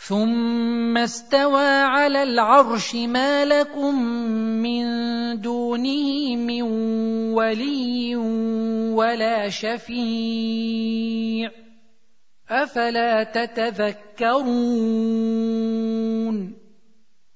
ثم استوى على العرش ما لكم من دونه من ولي ولا شفيع افلا تتذكرون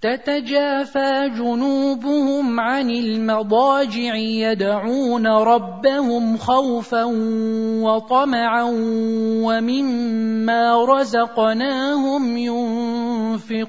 تتجافى جنوبهم عن المضاجع يدعون ربهم خوفا وطمعا ومما رزقناهم ينفقون.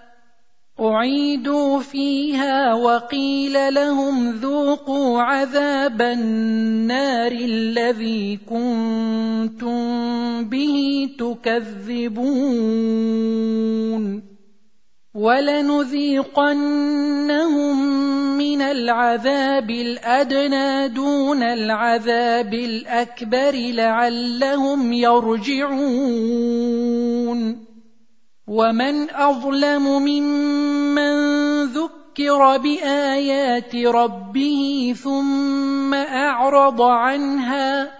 أعيدوا فيها وقيل لهم ذوقوا عذاب النار الذي كنتم به تكذبون. ولنذيقنهم من العذاب الأدنى دون العذاب الأكبر لعلهم يرجعون. ومن اظلم ممن ذكر بايات ربه ثم اعرض عنها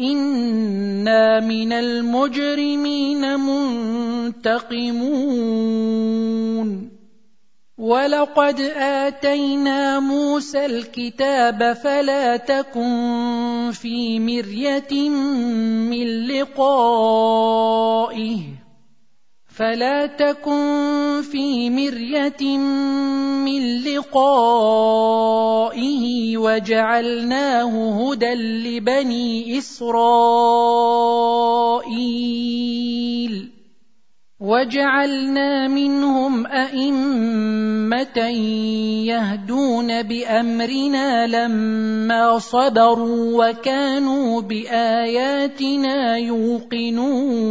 أنا من المجرمين منتقمون ولقد اتينا موسى الكتاب فلا تكن في مريه من لقائه فلا تكن في مرية من لقائه وجعلناه هدى لبني إسرائيل وجعلنا منهم أئمة يهدون بأمرنا لما صبروا وكانوا بآياتنا يوقنون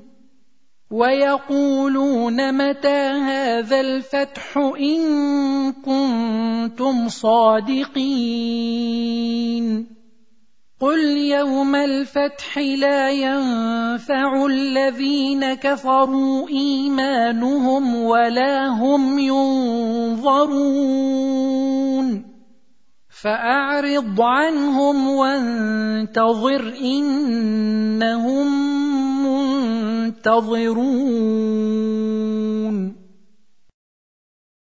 ويقولون متى هذا الفتح إن كنتم صادقين قل يوم الفتح لا ينفع الذين كفروا إيمانهم ولا هم ينظرون فأعرض عنهم وانتظر إنهم منتظرون